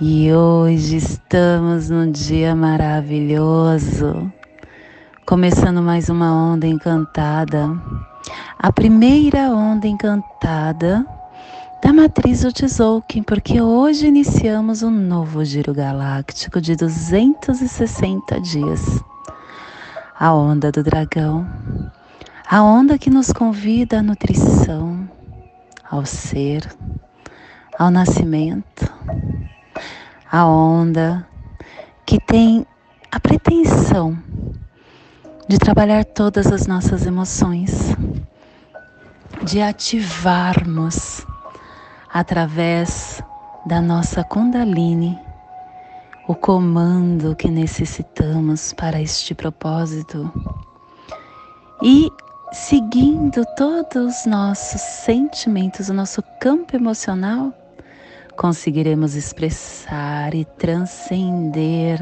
E hoje estamos num dia maravilhoso, começando mais uma onda encantada, a primeira onda encantada da matriz Otzolk'in, porque hoje iniciamos um novo giro galáctico de 260 dias. A onda do dragão, a onda que nos convida à nutrição, ao ser, ao nascimento a onda que tem a pretensão de trabalhar todas as nossas emoções, de ativarmos através da nossa Kundalini o comando que necessitamos para este propósito e seguindo todos os nossos sentimentos, o nosso campo emocional conseguiremos expressar e transcender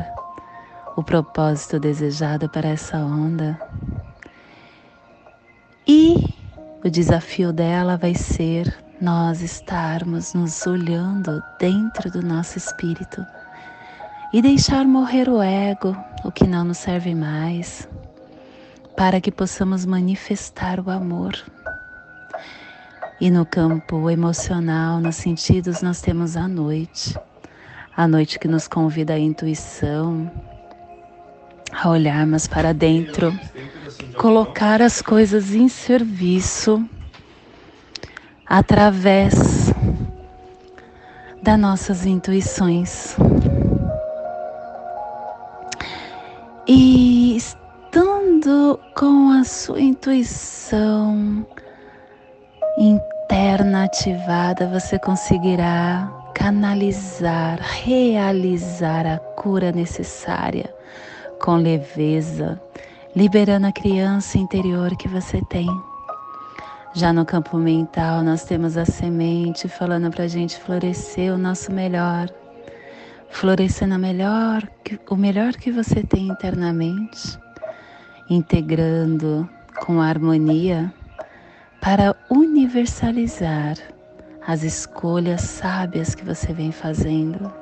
o propósito desejado para essa onda. E o desafio dela vai ser nós estarmos nos olhando dentro do nosso espírito e deixar morrer o ego, o que não nos serve mais, para que possamos manifestar o amor e no campo emocional, nos sentidos, nós temos a noite. A noite que nos convida à intuição, a olharmos para dentro, colocar as coisas em serviço através das nossas intuições. E estando com a sua intuição interna ativada, você conseguirá canalizar, realizar a cura necessária com leveza, liberando a criança interior que você tem. Já no campo mental, nós temos a semente falando para a gente florescer o nosso melhor, florescendo melhor, o melhor que você tem internamente, integrando com harmonia para universalizar as escolhas sábias que você vem fazendo.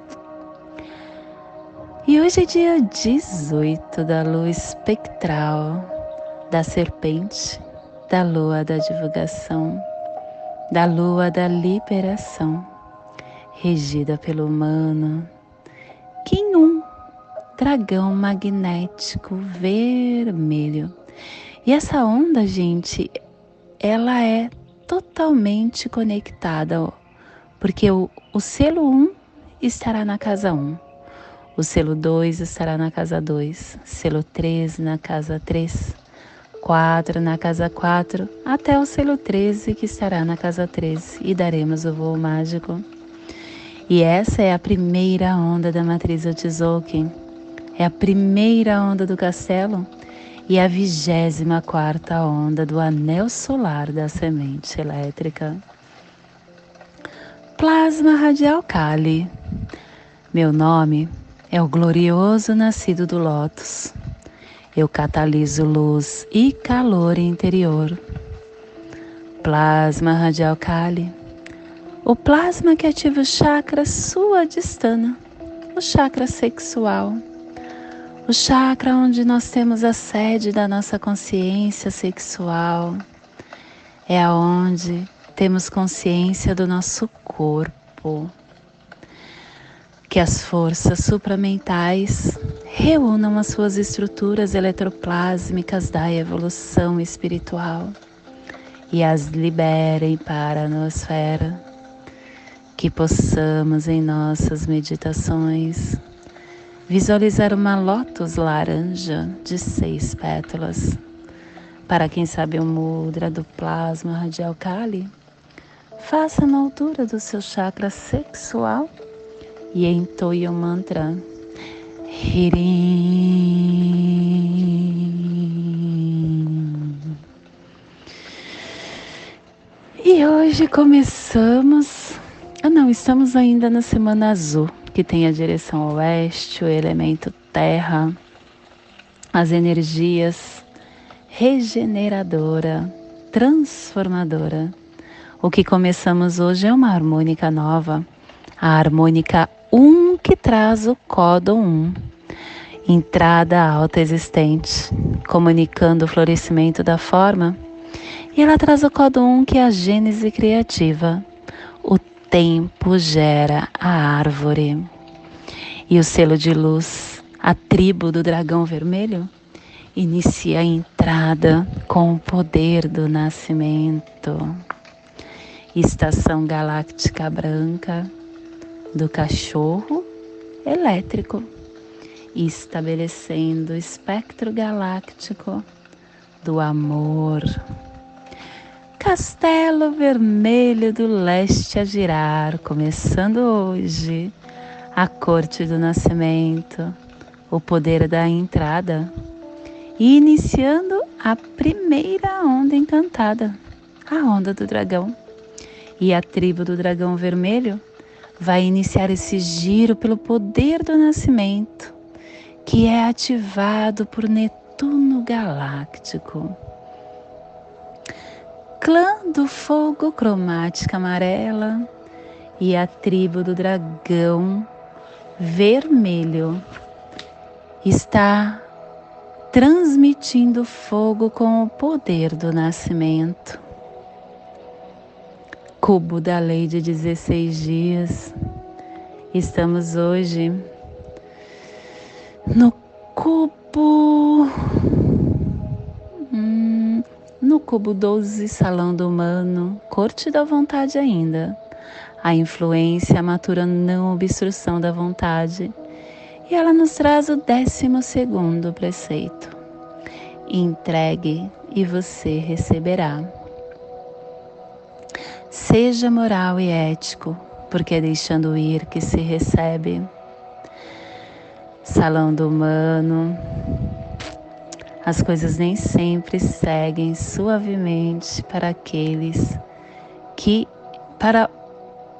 E hoje é dia 18 da lua espectral, da serpente, da lua da divulgação, da lua da liberação, regida pelo humano, Kim um dragão magnético vermelho. E essa onda, gente, ela é totalmente conectada, porque o, o selo 1 estará na casa 1, o selo 2 estará na casa 2, selo 3 na casa 3, 4 na casa 4, até o selo 13 que estará na casa 13 e daremos o voo mágico. E essa é a primeira onda da matriz Otzolk'in, é a primeira onda do castelo e a vigésima quarta onda do anel solar da semente elétrica. Plasma radial Kali. Meu nome é o glorioso nascido do Lótus. Eu cataliso luz e calor interior. Plasma radial Kali. O plasma que ativa o chakra suadistana, o chakra sexual o chakra onde nós temos a sede da nossa consciência sexual é aonde temos consciência do nosso corpo. Que as forças supramentais reúnam as suas estruturas eletroplásmicas da evolução espiritual e as liberem para a nosfera. Que possamos em nossas meditações Visualizar uma lótus laranja de seis pétalas. Para quem sabe o mudra do plasma radial Kali, faça na altura do seu chakra sexual e entoie o mantra Hirim. E hoje começamos. Ah, não, estamos ainda na semana azul, que tem a direção oeste, o elemento terra, as energias regeneradora, transformadora. O que começamos hoje é uma harmônica nova, a harmônica 1 que traz o códon 1, entrada alta existente, comunicando o florescimento da forma. E ela traz o códon 1 que é a gênese criativa. Tempo gera a árvore. E o selo de luz, a tribo do dragão vermelho, inicia a entrada com o poder do nascimento. Estação galáctica branca do cachorro elétrico, estabelecendo o espectro galáctico do amor. Castelo Vermelho do Leste a girar, começando hoje a corte do nascimento, o poder da entrada e iniciando a primeira onda encantada, a onda do dragão. E a tribo do dragão vermelho vai iniciar esse giro pelo poder do nascimento, que é ativado por Netuno Galáctico. Clã do fogo cromática amarela e a tribo do dragão vermelho está transmitindo fogo com o poder do nascimento. Cubo da lei de 16 dias. Estamos hoje no cubo. No cubo 12, salão do humano, corte da vontade ainda. A influência, matura não obstrução da vontade e ela nos traz o décimo segundo preceito. Entregue e você receberá. Seja moral e ético, porque é deixando ir que se recebe. Salão do humano. As coisas nem sempre seguem suavemente para aqueles que para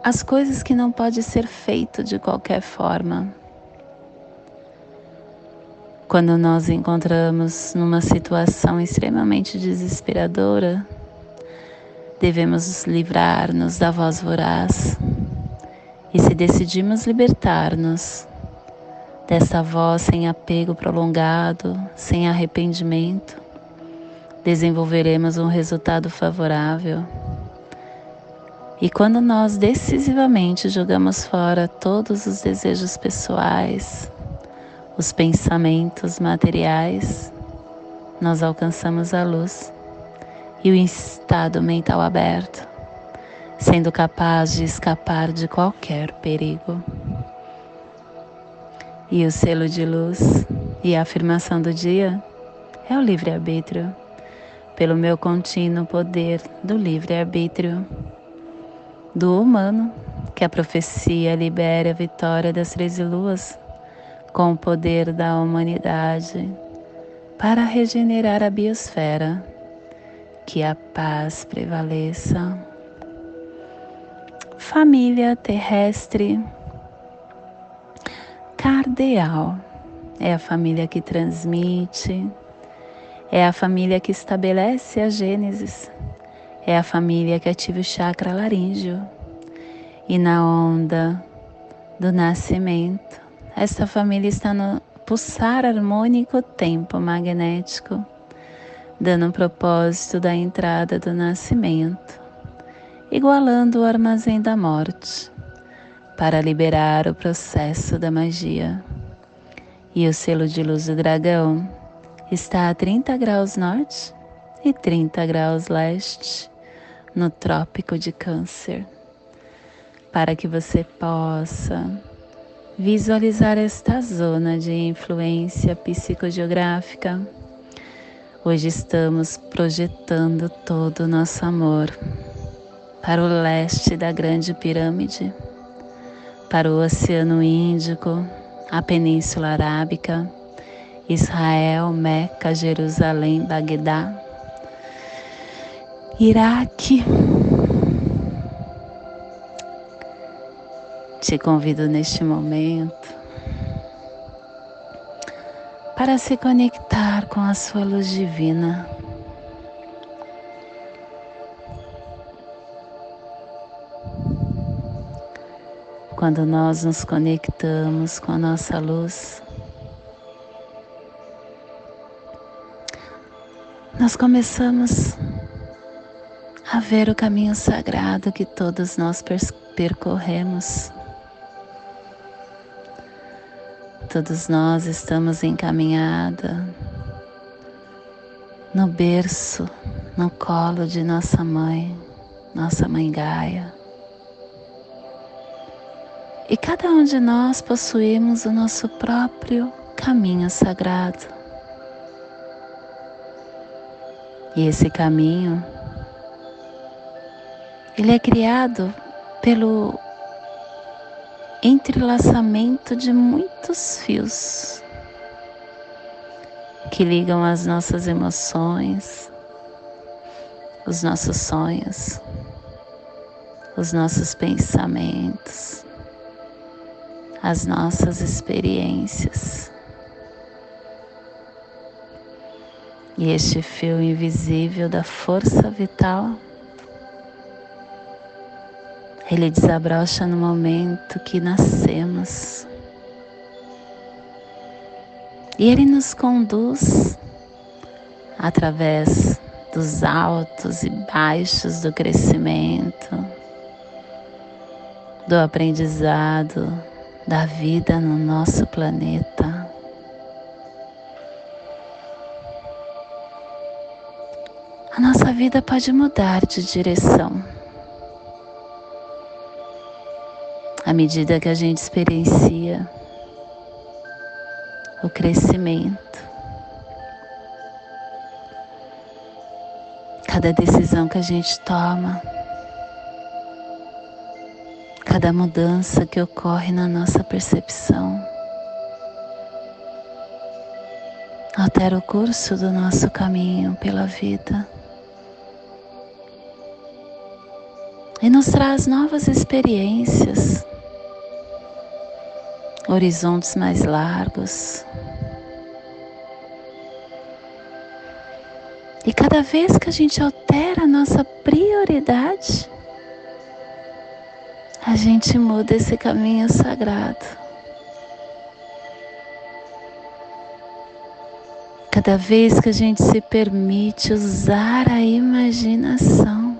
as coisas que não pode ser feito de qualquer forma. Quando nós encontramos numa situação extremamente desesperadora, devemos livrar-nos da voz voraz. E se decidimos libertar-nos dessa voz sem apego prolongado, sem arrependimento, desenvolveremos um resultado favorável. E quando nós decisivamente jogamos fora todos os desejos pessoais, os pensamentos materiais, nós alcançamos a luz e o estado mental aberto, sendo capaz de escapar de qualquer perigo. E o selo de luz e a afirmação do dia é o livre-arbítrio, pelo meu contínuo poder do livre-arbítrio, do humano, que a profecia libera a vitória das treze luas com o poder da humanidade para regenerar a biosfera, que a paz prevaleça. Família terrestre cardeal é a família que transmite, é a família que estabelece a Gênesis, é a família que ativa o chakra laríngeo. E na onda do nascimento, esta família está no pulsar harmônico tempo magnético, dando um propósito da entrada do nascimento, igualando o armazém da morte, para liberar o processo da magia. E o selo de luz do dragão está a 30 graus norte e 30 graus leste, no Trópico de Câncer, para que você possa visualizar esta zona de influência psicogeográfica. Hoje estamos projetando todo o nosso amor para o leste da Grande Pirâmide, para o Oceano Índico, a Península Arábica, Israel, Meca, Jerusalém, Bagdá, Iraque. Te convido neste momento para se conectar com a sua luz divina. Quando nós nos conectamos com a nossa luz, nós começamos a ver o caminho sagrado que todos nós percorremos. Todos nós estamos encaminhada no berço, no colo de nossa mãe, nossa mãe Gaia. E cada um de nós possuímos o nosso próprio caminho sagrado. E esse caminho, ele é criado pelo entrelaçamento de muitos fios que ligam as nossas emoções, os nossos sonhos, os nossos pensamentos, as nossas experiências. E este fio invisível da força vital ele desabrocha no momento que nascemos. E ele nos conduz através dos altos e baixos do crescimento, do aprendizado, da vida no nosso planeta. A nossa vida pode mudar de direção. à medida que a gente experiencia o crescimento. Cada decisão que a gente toma, cada mudança que ocorre na nossa percepção, altera o curso do nosso caminho pela vida. E nos traz novas experiências horizontes mais largos. E cada vez que a gente altera a nossa prioridade, a gente muda esse caminho sagrado. Cada vez que a gente se permite usar a imaginação,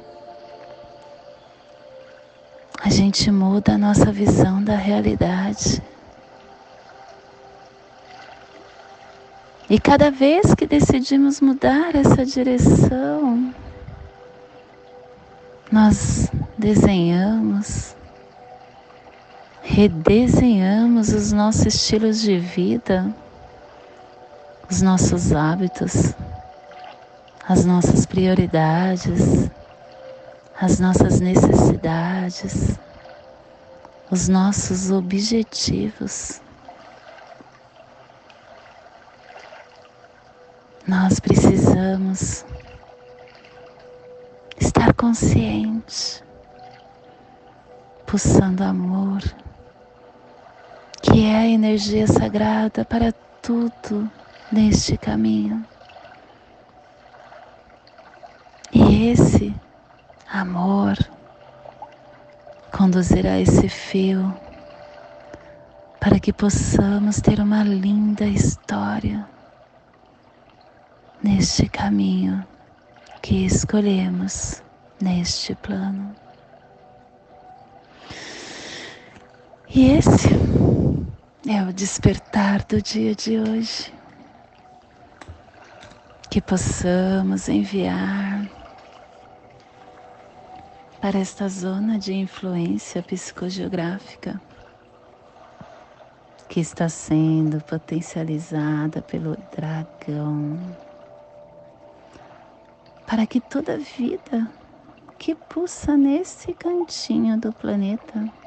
a gente muda a nossa visão da realidade. E cada vez que decidimos mudar essa direção, nós desenhamos, redesenhamos os nossos estilos de vida, os nossos hábitos, as nossas prioridades, as nossas necessidades, os nossos objetivos. Nós precisamos estar consciente, pulsando amor, que é a energia sagrada para tudo neste caminho. E esse amor conduzirá esse fio para que possamos ter uma linda história neste caminho que escolhemos neste plano. E esse é o despertar do dia de hoje. Que possamos enviar para esta zona de influência psicogeográfica que está sendo potencializada pelo dragão para que toda vida que pulsa nesse cantinho do planeta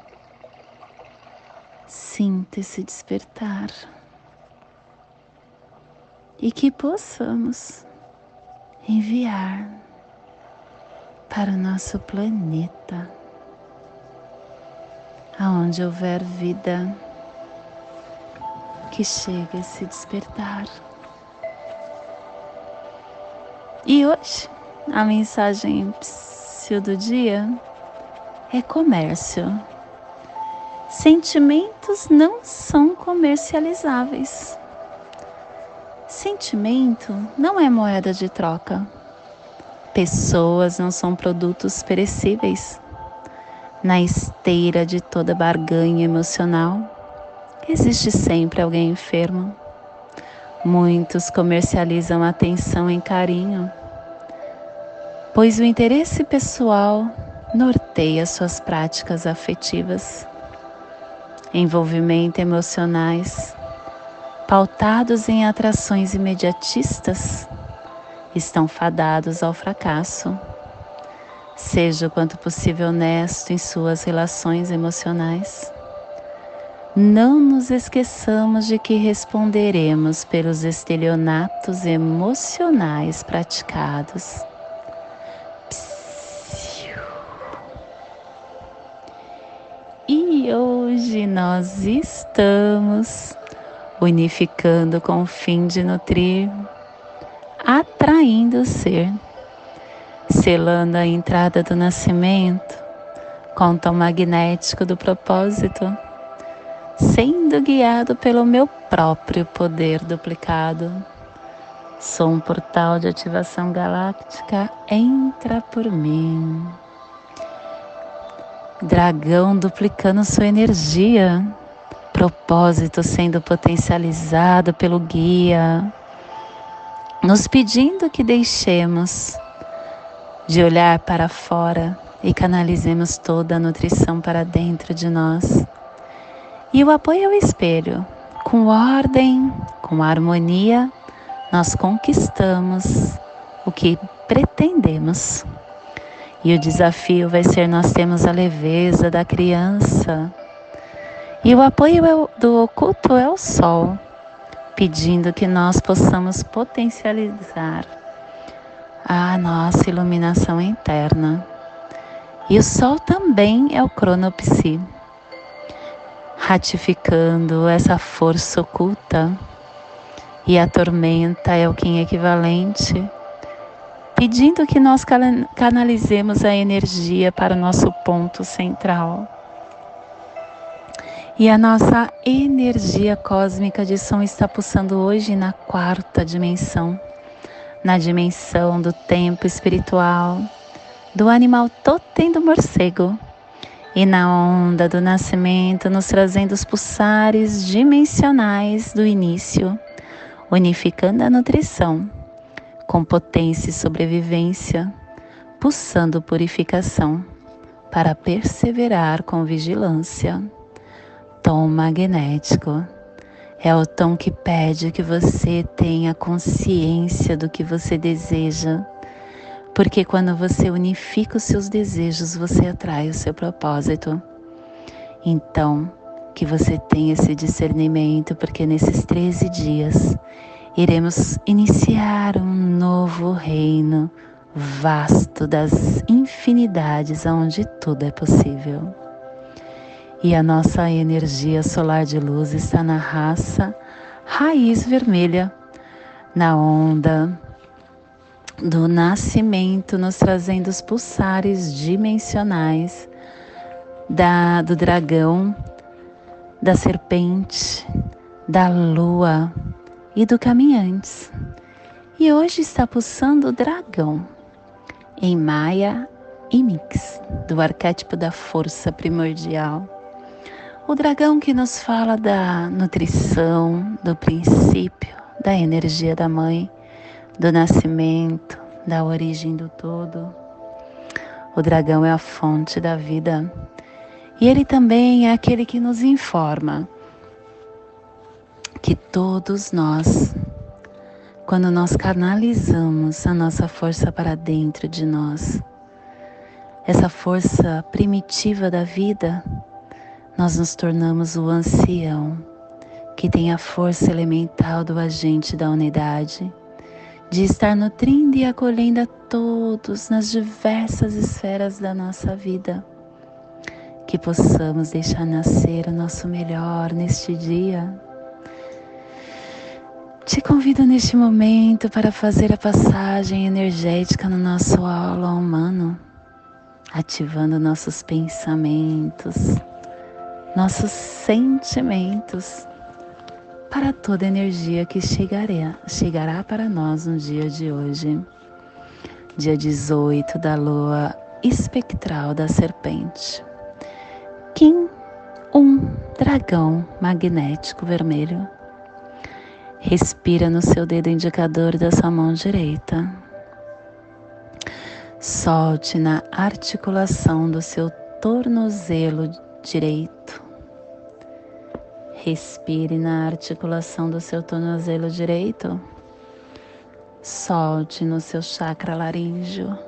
Sinta esse despertar e que possamos enviar para o nosso planeta, aonde houver vida, que chegue a se despertar. E hoje a mensagem do dia é comércio. Sentimentos não são comercializáveis. Sentimento não é moeda de troca. Pessoas não são produtos perecíveis. Na esteira de toda barganha emocional, existe sempre alguém enfermo. Muitos comercializam atenção em carinho, pois o interesse pessoal norteia suas práticas afetivas. Envolvimento emocionais pautados em atrações imediatistas, estão fadados ao fracasso. Seja o quanto possível honesto em suas relações emocionais. Não nos esqueçamos de que responderemos pelos estelionatos emocionais praticados. Hoje nós estamos unificando com o fim de nutrir, atraindo o ser, selando a entrada do nascimento com o tom magnético do propósito, sendo guiado pelo meu próprio poder duplicado. Sou um portal de ativação galáctica, entra por mim. Dragão duplicando sua energia propósito sendo potencializado pelo guia, nos pedindo que deixemos de olhar para fora e canalizemos toda a nutrição para dentro de nós. E o apoio ao espelho, com ordem, com harmonia, nós conquistamos o que pretendemos. E o desafio vai ser nós temos a leveza da criança e o apoio é do oculto é o Sol, pedindo que nós possamos potencializar a nossa iluminação interna. E o Sol também é o cronopsi, ratificando essa força oculta. E a tormenta é o Kim equivalente, pedindo que nós canalizemos a energia para o nosso ponto central. E a nossa energia cósmica de som está pulsando hoje na quarta dimensão, na dimensão do tempo espiritual, do animal totem do morcego, e na onda do nascimento, nos trazendo os pulsares dimensionais do início, unificando a nutrição com potência e sobrevivência, pulsando purificação para perseverar com vigilância tom magnético. É o tom que pede que você tenha consciência do que você deseja. Porque quando você unifica os seus desejos, você atrai o seu propósito. Então, que você tenha esse discernimento, porque nesses 13 dias iremos iniciar um novo reino vasto das infinidades onde tudo é possível. E a nossa energia solar de luz está na raça raiz vermelha, na onda do nascimento, nos trazendo os pulsares dimensionais da, do dragão, da serpente, da lua e do caminhantes. E hoje está pulsando o dragão em Maia e Mix, do arquétipo da força primordial o dragão que nos fala da nutrição, do princípio, da energia da mãe, do nascimento, da origem do todo. O dragão é a fonte da vida e ele também é aquele que nos informa que todos nós, quando nós canalizamos a nossa força para dentro de nós, essa força primitiva da vida, nós nos tornamos o ancião que tem a força elemental do agente da unidade, de estar nutrindo e acolhendo a todos nas diversas esferas da nossa vida. Que possamos deixar nascer o nosso melhor neste dia. Te convido neste momento para fazer a passagem energética no nosso aula humano, ativando nossos pensamentos, nossos sentimentos para toda energia que chegará, chegará para nós no dia de hoje, dia 18 da lua espectral da serpente. Kim, um dragão magnético vermelho. Respira no seu dedo indicador da sua mão direita. Solte na articulação do seu tornozelo direito. Respire na articulação do seu tornozelo direito. Solte no seu chakra laríngeo.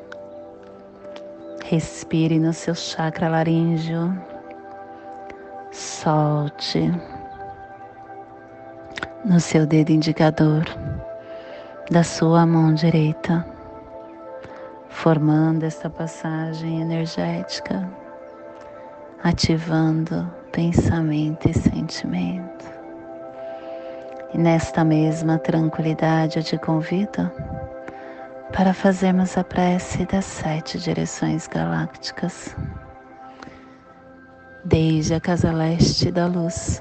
Respire no seu chakra laríngeo. Solte no seu dedo indicador da sua mão direita, formando esta passagem energética, ativando pensamento e sentimento. E nesta mesma tranquilidade eu te convido para fazermos a prece das sete direções galácticas, desde a casa leste da luz,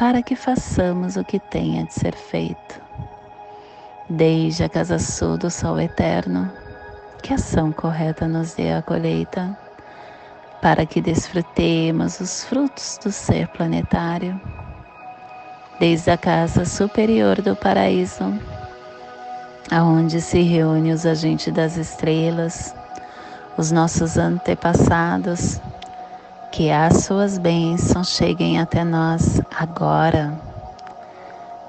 para que façamos o que tenha de ser feito, desde a casa sul do sol eterno, que ação correta nos dê a colheita para que desfrutemos os frutos do ser planetário, desde a casa superior do paraíso, aonde se reúnem os agentes das estrelas, os nossos antepassados, que as suas bênçãos cheguem até nós agora,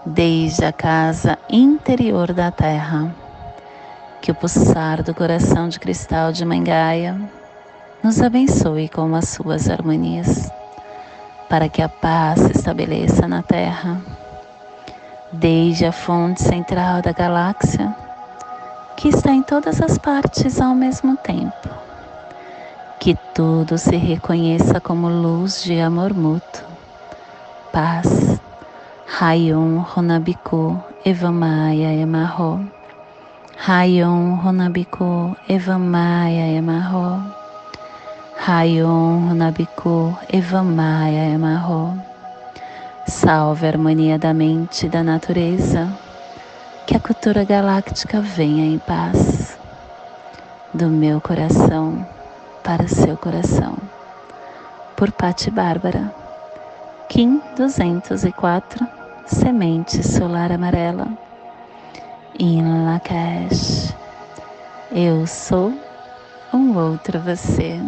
desde a casa interior da Terra, que o pulsar do coração de cristal de Mangaia nos abençoe com as suas harmonias, para que a paz se estabeleça na Terra, desde a fonte central da galáxia, que está em todas as partes ao mesmo tempo. Que tudo se reconheça como luz de amor mútuo, paz. Rayon Honabiku Evamaya Emarro. Rayon Honabiku Evamaya Emarro. Rayon Runabiku Evamaya Emarro. Salve a harmonia da mente e da natureza. Que a cultura galáctica venha em paz. Do meu coração para seu coração. Por Pati Bárbara. Kim 204. Semente solar amarela. In Lakesh. Eu sou um outro você.